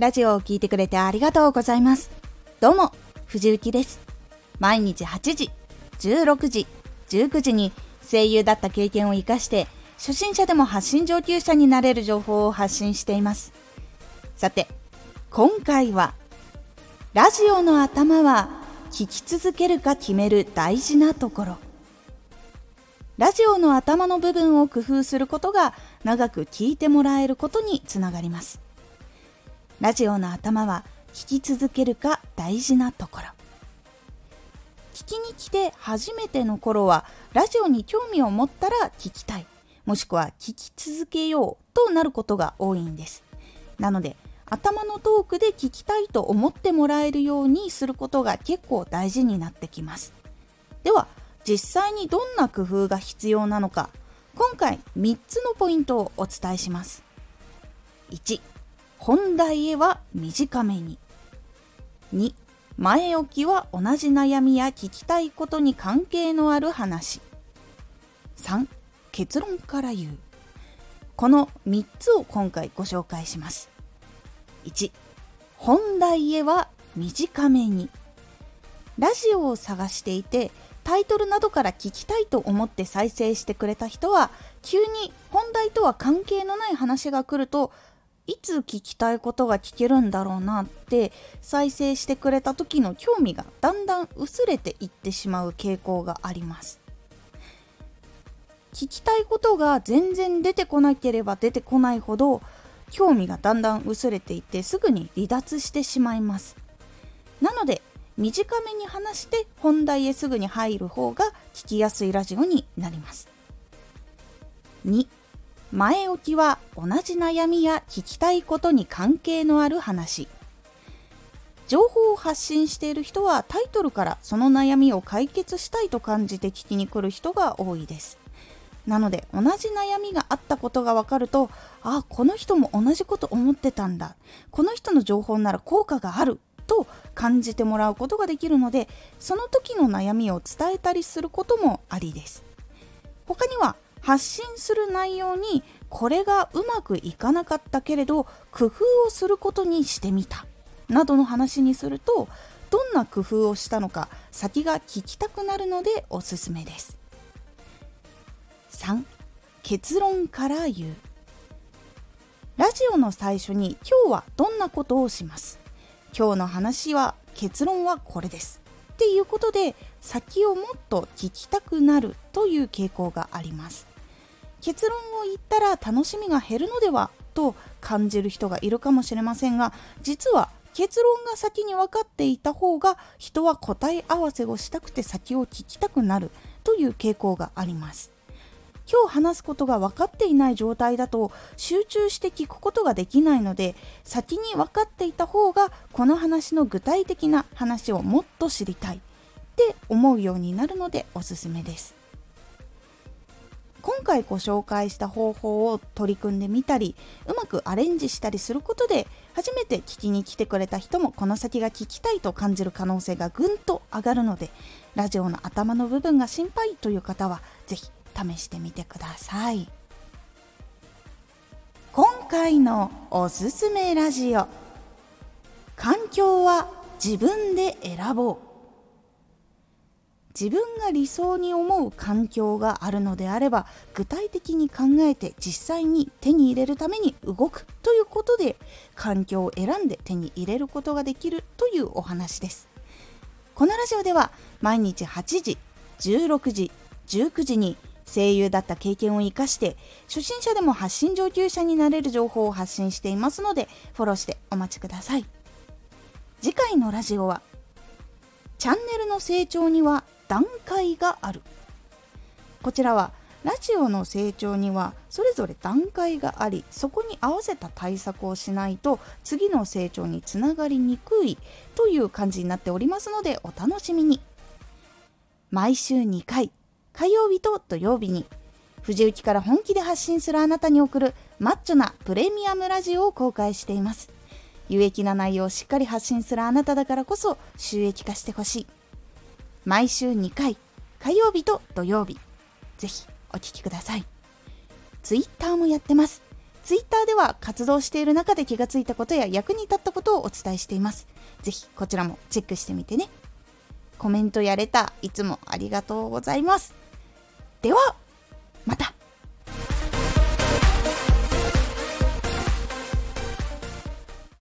ラジオを聴いてくれてありがとうございます。どうも、藤幸です。毎日8時、16時、19時に声優だった経験を活かして、初心者でも発信上級者になれる情報を発信しています。さて、今回は、ラジオの頭は聞き続けるか決める大事なところ。ラジオの頭の部分を工夫することが長く聞いてもらえることにつながります。ラジオの頭は聞き続けるか大事なところ。聞きに来て初めての頃はラジオに興味を持ったら聞きたいもしくは聞き続けようとなることが多いんです。なので頭のトークで聞きたいと思ってもらえるようにすることが結構大事になってきます。では実際にどんな工夫が必要なのか今回3つのポイントをお伝えします。1本題へは短めに。2前置きは同じ悩みや聞きたいことに関係のある話。3結論から言う。この3つを今回ご紹介します。1本題へは短めに。ラジオを探していてタイトルなどから聞きたいと思って再生してくれた人は急に本題とは関係のない話が来るといつ聞きたいことが聞けるんだろうなって再生してくれた時の興味がだんだん薄れていってしまう傾向があります。聞きたいことが全然出てこなければ出てこないほど興味がだんだん薄れていってすぐに離脱してしまいます。なので短めに話して本題へすぐに入る方が聞きやすいラジオになります。2前置きは同じ悩みや聞きたいことに関係のある話。情報を発信している人はタイトルからその悩みを解決したいと感じて聞きに来る人が多いです。なので同じ悩みがあったことが分かるとあこの人も同じこと思ってたんだ。この人の情報なら効果があると感じてもらうことができるのでその時の悩みを伝えたりすることもありです。他には発信する内容にこれがうまくいかなかったけれど工夫をすることにしてみた。などの話にするとどんな工夫をしたのか先が聞きたくなるのでおすすめです。3結論から言う。ラジオの最初に今日はどんなことをします？今日の話は結論はこれです。っていうことで先をもっと聞きたくなるという傾向があります。結論を言ったら楽しみが減るのではと感じる人がいるかもしれませんが実は結論が先に分かっていた方が人は答え合わせをしたくて先を聞きたくなるという傾向があります。今日話すことが分かっていない状態だと集中して聞くことができないので先に分かっていた方がこの話の具体的な話をもっと知りたいって思うようになるのでおすすめです。今回ご紹介した方法を取り組んでみたりうまくアレンジしたりすることで初めて聞きに来てくれた人もこの先が聞きたいと感じる可能性がぐんと上がるのでラジオの頭の部分が心配という方は是非試してみてください。今回のおすすめラジオ。環境は自分で選ぼう。自分が理想に思う環境があるのであれば具体的に考えて実際に手に入れるために動くということで環境を選んで手に入れることができるというお話です。このラジオでは毎日8時16時19時に声優だった経験を生かして初心者でも発信上級者になれる情報を発信していますのでフォローしてお待ちください。次回のラジオはチャンネルの成長には段階がある。こちらはラジオの成長にはそれぞれ段階がありそこに合わせた対策をしないと次の成長につながりにくいという感じになっておりますのでお楽しみに。毎週2回火曜日と土曜日に藤雪から本気で発信するあなたに送るマッチョなプレミアムラジオを公開しています。有益な内容をしっかり発信するあなただからこそ収益化してほしい。毎週2回、火曜日と土曜日。ぜひお聴きください。ツイッターもやってます。ツイッターでは活動している中で気がついたことや役に立ったことをお伝えしています。ぜひこちらもチェックしてみてね。コメントやれたいつもありがとうございます。では、また